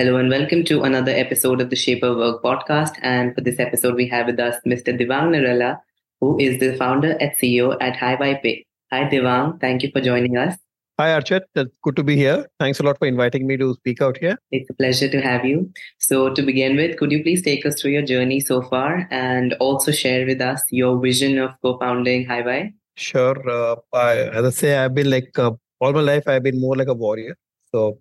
Hello and welcome to another episode of the Shape of Work podcast. And for this episode, we have with us Mr. Dewang Neralla, who is the founder and CEO at HiWiPay. Hi, Dewang. Thank you for joining us. Hi, Archit. Good to be here. Thanks a lot for inviting me to speak out here. It's a pleasure to have you. So, to begin with, could you please take us through your journey so far and also share with us your vision of co founding HiWi? Sure. Uh, I, as I say, I've been like uh, all my life, I've been more like a warrior. So,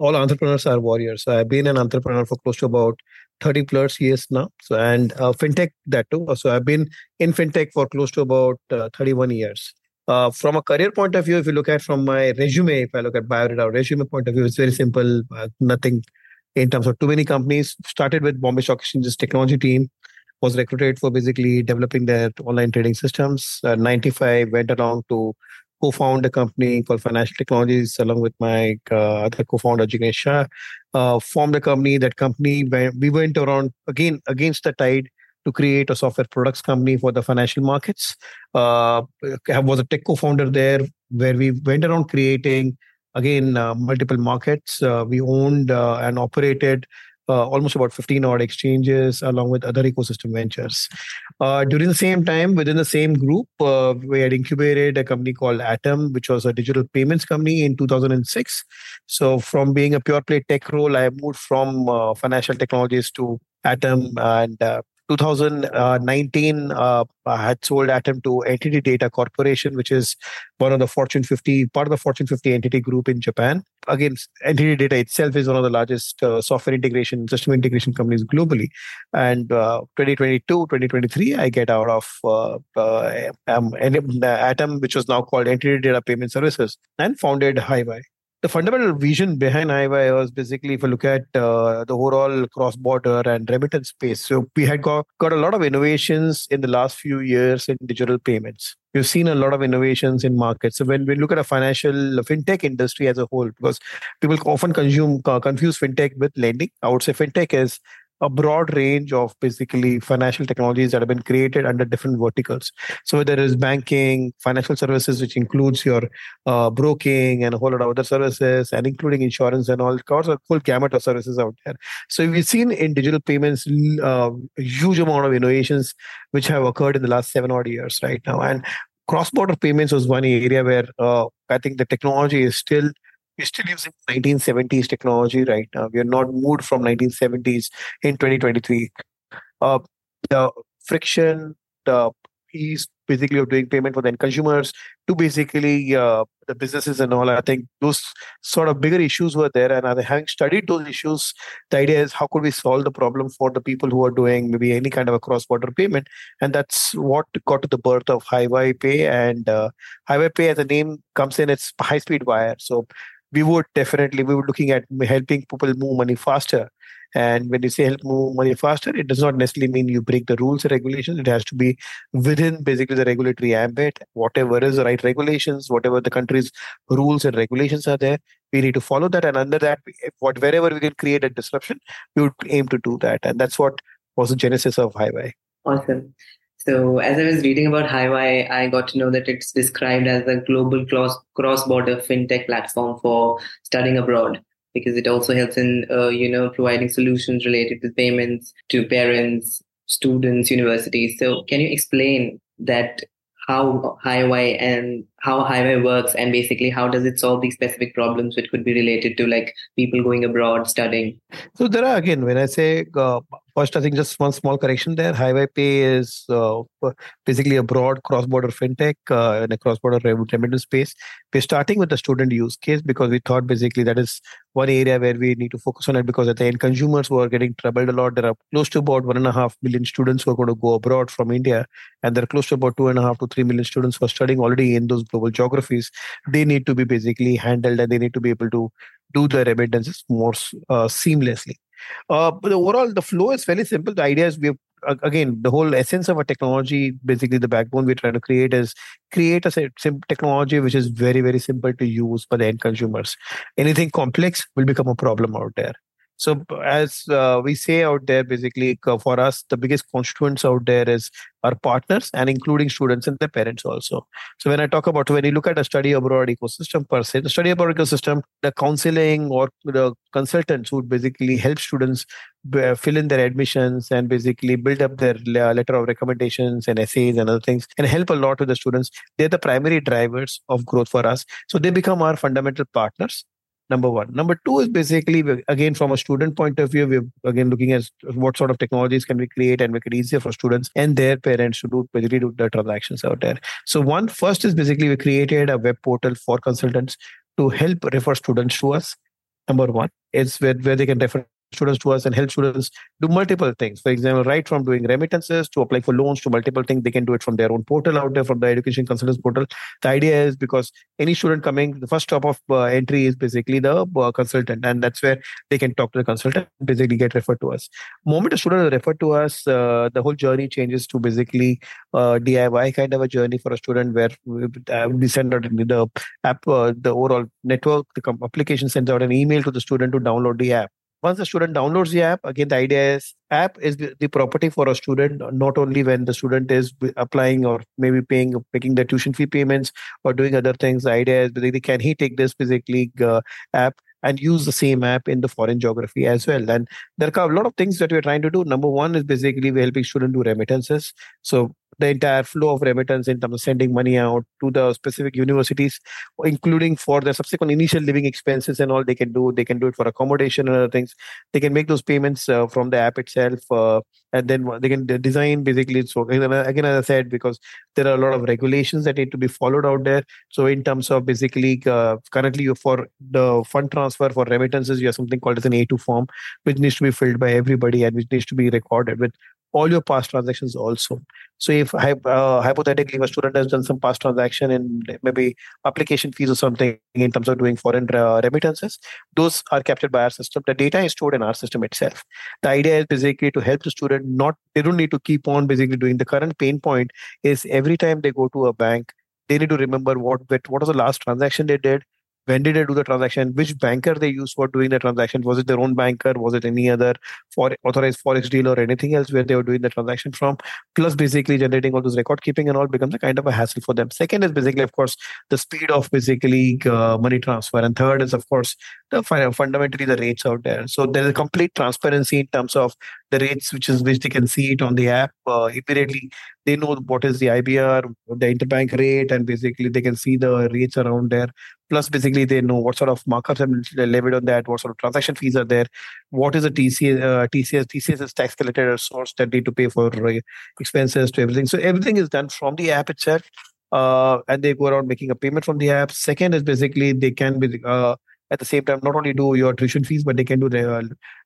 all entrepreneurs are warriors. I've been an entrepreneur for close to about 30 plus years now. So, and uh, fintech that too. So, I've been in fintech for close to about uh, 31 years. Uh, from a career point of view, if you look at from my resume, if I look at biodata resume point of view, it's very simple. Uh, nothing in terms of too many companies. Started with Bombay Stock Exchange's technology team, was recruited for basically developing their online trading systems. Uh, 95 went along to co-found a company called Financial Technologies along with my uh, other co-founder Jignesh Shah. Uh, formed a company. That company we went around again against the tide to create a software products company for the financial markets. Uh, I was a tech co-founder there where we went around creating again uh, multiple markets. Uh, we owned uh, and operated uh, almost about 15 odd exchanges along with other ecosystem ventures. Uh, during the same time, within the same group, we had incubated a company called Atom, which was a digital payments company in 2006. So, from being a pure play tech role, I moved from financial technologies to Atom and 2019, uh, I had sold Atom to NTT Data Corporation, which is one of the Fortune 50, part of the Fortune 50 NTT group in Japan. Again, NTT Data itself is one of the largest uh, software integration, system integration companies globally. And uh, 2022, 2023, I get out of uh, uh, um, Atom, which was now called NTT Data Payment Services, and founded HiWi the fundamental vision behind HiWi was basically if you look at uh, the overall cross-border and remittance space. So we had got, got a lot of innovations in the last few years in digital payments. We've seen a lot of innovations in markets. So when we look at a financial fintech industry as a whole, because people often consume uh, confuse fintech with lending, I would say fintech is a broad range of basically financial technologies that have been created under different verticals. So there is banking, financial services, which includes your uh, broking and a whole lot of other services, and including insurance and all. There's a full gamut of services out there. So we've seen in digital payments uh, a huge amount of innovations which have occurred in the last seven odd years right now. And cross-border payments was one area where uh, I think the technology is still we're still using 1970s technology right now. We are not moved from 1970s in 2023. Uh, the friction, the ease basically of doing payment for the end consumers to basically uh, the businesses and all. I think those sort of bigger issues were there. And having studied those issues, the idea is how could we solve the problem for the people who are doing maybe any kind of a cross-border payment? And that's what got to the birth of HiWi Pay. And uh, HiWi Pay, as the name comes in, it's high-speed wire. So we would definitely we were looking at helping people move money faster. And when you say help move money faster it does not necessarily mean you break the rules and regulations. It has to be within basically the regulatory ambit. Whatever is the right regulations whatever the country's rules and regulations are there we need to follow that. And under that what wherever we can create a disruption we would aim to do that. And that's what was the genesis of HiWi. Awesome so as I was reading about HiWi, I got to know that it's described as a global cross-border fintech platform for studying abroad because it also helps in uh, you know providing solutions related to payments to parents, students, universities. So can you explain that how HiWi and how HiWi works and basically how does it solve these specific problems which could be related to like people going abroad studying so there are again when i say uh, First, I think just one small correction there. HiWi Pay is uh, basically a broad cross-border fintech uh, in a cross-border remittance space. We're starting with the student use case because we thought basically that is one area where we need to focus on it because at the end consumers who are getting troubled a lot. There are close to about one and a half million students who are going to go abroad from India, and there are close to about two and a half to three million students who are studying already in those global geographies. They need to be basically handled and they need to be able to do the remittances more uh, seamlessly. Uh, but overall, the flow is fairly simple. The idea is we have again the whole essence of a technology basically the backbone we're trying to create is create a sim- technology which is very very simple to use for the end consumers anything complex will become a problem out there so as uh, we say out there, basically uh, for us, the biggest constituents out there is our partners and including students and their parents also. So when I talk about when you look at a study abroad ecosystem per se, the study abroad ecosystem, the counseling or the consultants would basically help students fill in their admissions and basically build up their letter of recommendations and essays and other things and help a lot with the students. They're the primary drivers of growth for us. So they become our fundamental partners number one. Number two is basically again from a student point of view we're again looking at what sort of technologies can we create and make it easier for students and their parents to do basically do the transactions out there. So one first is basically we created a web portal for consultants to help refer students to us number one is where, where they can refer students to us and help students do multiple things. For example, right from doing remittances to apply for loans to multiple things, they can do it from their own portal out there, from the education consultants portal. The idea is because any student coming, the first stop of uh, entry is basically the uh, consultant, and that's where they can talk to the consultant, basically get referred to us. Moment a student is referred to us, uh, the whole journey changes to basically uh, DIY kind of a journey for a student where we uh, send out the app, uh, the overall network, the application sends out an email to the student to download the app once the student downloads the app again the idea is app is the property for a student not only when the student is applying or maybe paying making the tuition fee payments or doing other things the idea is basically can he take this basically uh, app and use the same app in the foreign geography as well. And there are a lot of things that we're trying to do. Number one is basically we're helping students do remittances. So the entire flow of remittance in terms of sending money out to the specific universities, including for the subsequent initial living expenses and all they can do. They can do it for accommodation and other things. They can make those payments uh, from the app itself, uh, and then they can design basically. So again, as I said, because there are a lot of regulations that need to be followed out there. So in terms of basically uh, currently for the fund transfer for remittances, you have something called as an A2 form, which needs to be filled by everybody and which needs to be recorded with all your past transactions also. So if uh, hypothetically if a student has done some past transaction in maybe application fees or something in terms of doing foreign uh, remittances, those are captured by our system. The data is stored in our system itself. The idea is basically to help the student not they don't need to keep on basically doing the current pain point is every time they go to a bank they need to remember what what was the last transaction they did when did they do the transaction? Which banker they used for doing the transaction? Was it their own banker? Was it any other for authorized forex deal or anything else where they were doing the transaction from? Plus basically generating all those record keeping and all becomes a kind of a hassle for them. Second is basically of course the speed of basically uh, money transfer. And third is of course the fundamentally the rates out there. So there is complete transparency in terms of the rates which is which they can see it on the app uh, immediately they know what is the ibr the interbank rate and basically they can see the rates around there. Plus basically they know what sort of markups have levied on that what sort of transaction fees are there what is the tcs uh, tcs tcs is tax collected source that need to pay for uh, expenses to everything. So everything is done from the app itself uh, and they go around making a payment from the app. Second is basically they can be uh, at the same time not only do your tuition fees but they can do the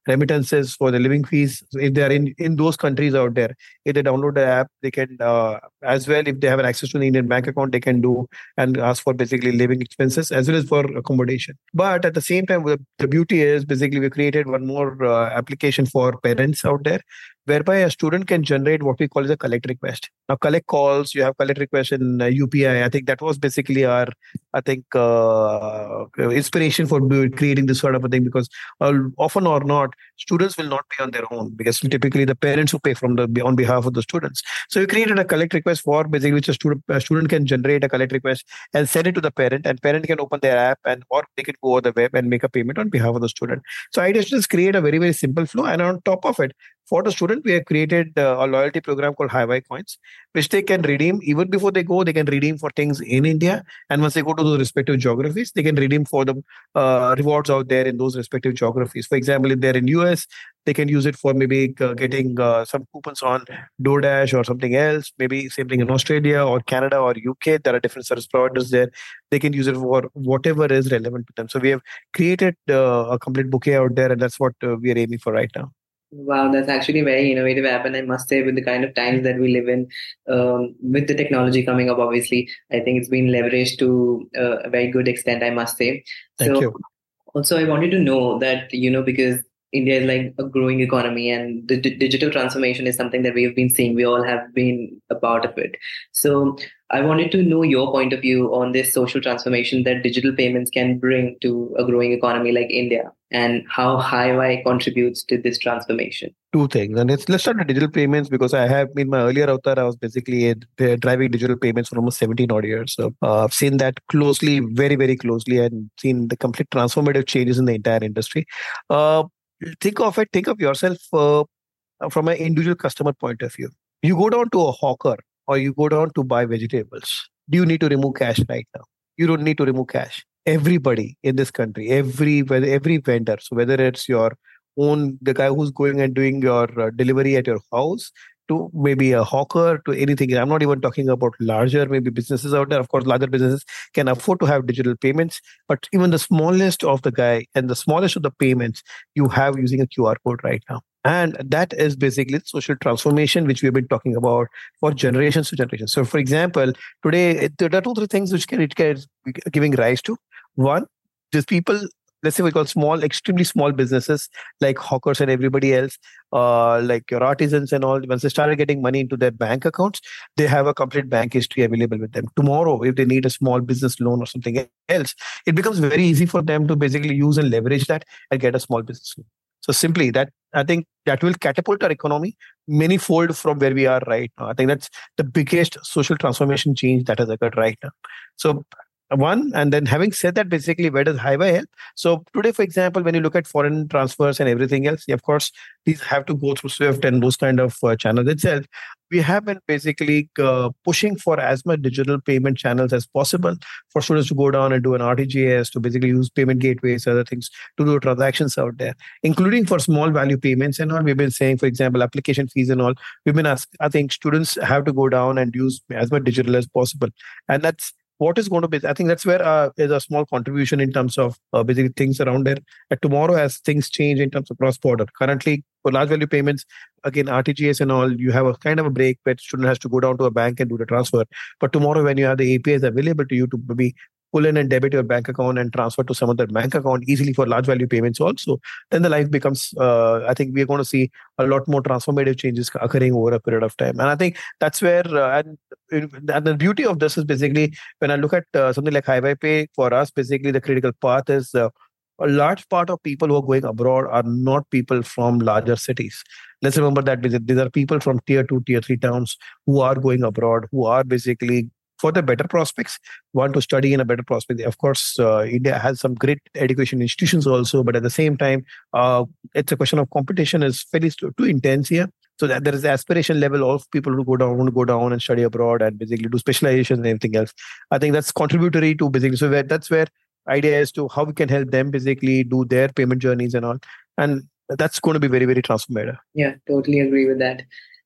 remittances for the living fees if they are in in those countries out there if they download the app they can uh, as well if they have an access to the indian bank account they can do and ask for basically living expenses as well as for accommodation but at the same time the beauty is basically we created one more uh, application for parents out there whereby a student can generate what we call as a collect request. Now, collect calls, you have collect request in uh, UPI. I think that was basically our, I think, uh, inspiration for creating this sort of a thing because uh, often or not, students will not pay on their own because typically the parents who pay from the on behalf of the students. So we created a collect request for basically which a student a student can generate a collect request and send it to the parent, and parent can open their app and or they can go over the web and make a payment on behalf of the student. So I just create a very very simple flow, and on top of it, for the student, we have created uh, a loyalty program called HiWi Coins, which they can redeem even before they go. They can redeem for things in India, and once they go to those respective geographies, they can redeem for the uh, rewards out there in those respective geographies. For example, if they're in US, they can use it for maybe uh, getting uh, some coupons on DoorDash or something else. Maybe same thing in Australia or Canada or UK. There are different service providers there. They can use it for whatever is relevant to them. So we have created uh, a complete bouquet out there, and that's what uh, we are aiming for right now. Wow, that's actually a very innovative app, and I must say, with the kind of times that we live in, um, with the technology coming up, obviously, I think it's been leveraged to uh, a very good extent. I must say. Thank so, you. Also, I wanted to know that, you know, because India is like a growing economy and the d- digital transformation is something that we have been seeing. We all have been a part of it. So I wanted to know your point of view on this social transformation that digital payments can bring to a growing economy like India and how HiWi contributes to this transformation. Two things. And let's, let's start with digital payments because I have in my earlier avatar, I was basically a, driving digital payments for almost 17 odd years. So uh, I've seen that closely, very, very closely, and seen the complete transformative changes in the entire industry. Uh, think of it, think of yourself uh, from an individual customer point of view. You go down to a hawker or you go down to buy vegetables. Do you need to remove cash right now? You don't need to remove cash. Everybody in this country, every every vendor, so whether it's your own the guy who's going and doing your uh, delivery at your house to maybe a hawker to anything. I'm not even talking about larger maybe businesses out there. Of course, larger businesses can afford to have digital payments, but even the smallest of the guy and the smallest of the payments you have using a QR code right now. And that is basically social transformation, which we've been talking about for generations to generations. So, for example, today there are two, three things which can it can giving rise to. One, these people let's say we call small, extremely small businesses like hawkers and everybody else, uh, like your artisans and all, once they started getting money into their bank accounts, they have a complete bank history available with them. Tomorrow, if they need a small business loan or something else, it becomes very easy for them to basically use and leverage that and get a small business loan. So simply that I think that will catapult our economy many fold from where we are right now. I think that's the biggest social transformation change that has occurred right now. So one and then having said that basically where does HiWi help? So today for example when you look at foreign transfers and everything else of course these have to go through swift and those kind of uh, channels itself. We have been basically uh, pushing for as much digital payment channels as possible for students to go down and do an rtgs to basically use payment gateways other things to do transactions out there including for small value payments and all. We've been saying for example application fees and all. We've been asked i think students have to go down and use as much digital as possible. And that's what is going to be i think that's where uh, is a small contribution in terms of uh, basically things around there. Tomorrow as things change in terms of cross border currently for large value payments again rtgs and all you have a kind of a break where student has to go down to a bank and do the transfer. But tomorrow when you have the apis available to you to be pull in and debit your bank account and transfer to some other bank account easily for large value payments also then the life becomes uh, i think we're going to see a lot more transformative changes occurring over a period of time and i think that's where uh, and, and, the beauty of this is basically when i look at uh, something like HiWi pay for us basically the critical path is uh, a large part of people who are going abroad are not people from larger cities. Let's remember that these are people from tier two, tier three towns who are going abroad, who are basically for the better prospects, want to study in a better prospect. Of course, uh, India has some great education institutions also, but at the same time, uh, it's a question of competition is fairly too intense here. So that there is the aspiration level of people who go down, want to go down and study abroad and basically do specialization and everything else. I think that's contributory to basically. So where, that's where idea is to how we can help them basically do their payment journeys and all. And that's going to be very, very transformative. Yeah, totally agree with that.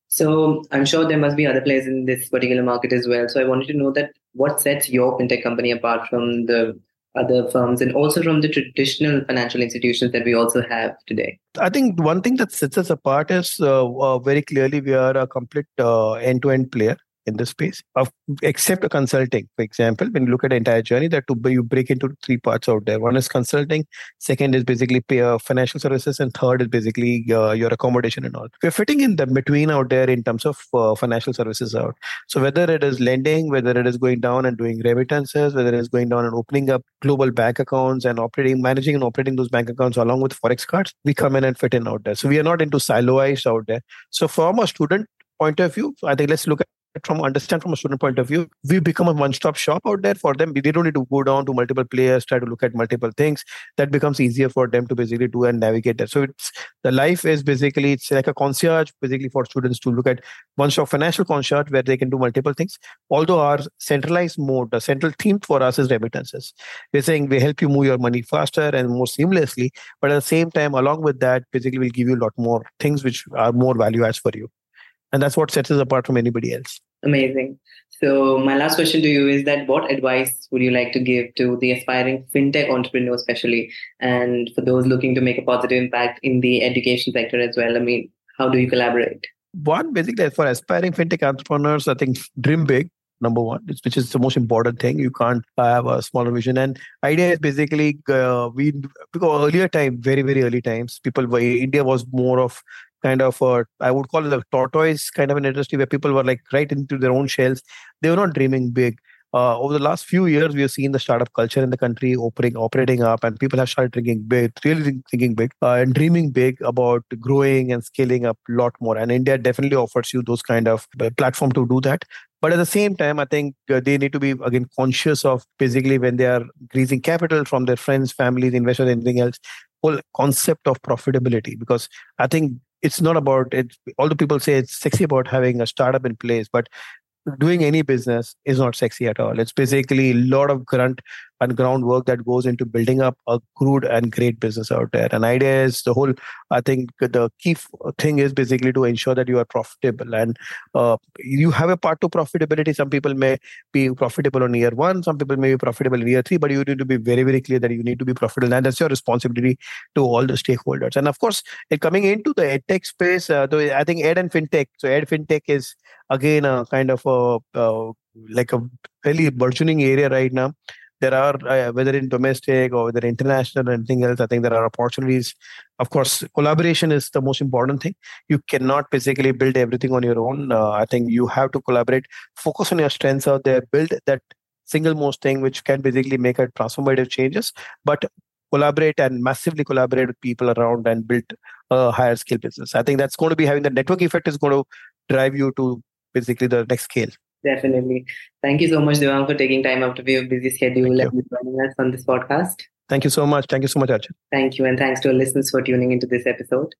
So I'm sure there must be other players in this particular market as well. So I wanted to know that what sets your fintech company apart from the other firms and also from the traditional financial institutions that we also have today? I think one thing that sets us apart is uh, uh, very clearly we are a complete uh, end-to-end player in this space of except a consulting. For example when you look at the entire journey that to you break into three parts out there. One is consulting second is basically pay, uh, financial services and third is basically uh, your accommodation and all. We're fitting in the between out there in terms of uh, financial services out. So whether it is lending whether it is going down and doing remittances whether it is going down and opening up global bank accounts and operating managing and operating those bank accounts along with forex cards we come in and fit in out there. So we are not into siloized out there. So from a student point of view i think let's look at from understand from a student point of view we become a one-stop shop out there for them. They don't need to go down to multiple players try to look at multiple things. That becomes easier for them to basically do and navigate that. So it's the life is basically it's like a concierge basically for students to look at. One-stop financial concierge where they can do multiple things. Although our centralized mode the central theme for us is remittances. We're saying we help you move your money faster and more seamlessly but at the same time along with that basically we'll give you a lot more things which are more value adds for you and that's what sets us apart from anybody else Amazing. So my last question to you is that what advice would you like to give to the aspiring fintech entrepreneur, especially, and for those looking to make a positive impact in the education sector as well? I mean, how do you collaborate? One, basically, for aspiring fintech entrepreneurs, I think dream big, number one, which is the most important thing. You can't have a smaller vision. And idea is basically uh, we because earlier time, very very early times, people were India was more of kind of a, I would call it a tortoise kind of an industry where people were like right into their own shells. They were not dreaming big uh, over the last few years, we have seen the startup culture in the country operating operating up, and people have started thinking big, really thinking big, uh, and dreaming big about growing and scaling up a lot more. And India definitely offers you those kind of uh, platform to do that. But at the same time, I think uh, they need to be again conscious of basically when they are increasing capital from their friends, families, investors, anything else, whole concept of profitability. Because I think it's not about it. All the people say it's sexy about having a startup in place, but doing any business is not sexy at all. It's basically a lot of grunt and groundwork that goes into building up a crude and great business out there. And idea is the whole. I think the key thing is basically to ensure that you are profitable and uh, you have a part to profitability. Some people may be profitable on year one, some people may be profitable in year three, but you need to be very very clear that you need to be profitable, and that's your responsibility to all the stakeholders. And of course, coming into the edtech space, uh, I think ed and fintech. So ed fintech is again a kind of a uh, like a fairly burgeoning area right now there are uh, whether in domestic or whether international or anything else i think there are opportunities. Of course collaboration is the most important thing. You cannot basically build everything on your own. Uh, i think you have to collaborate. Focus on your strengths out there. Build that single most thing which can basically make a transformative changes. But collaborate and massively collaborate with people around and build a higher scale business. I think that's going to be having the network effect is going to drive you to basically the next scale Definitely. Thank you so much, Dewang, for taking time out of your busy schedule and joining us on this podcast. Thank you so much. Thank you so much, Archit. Thank you. And thanks to our listeners for tuning into this episode.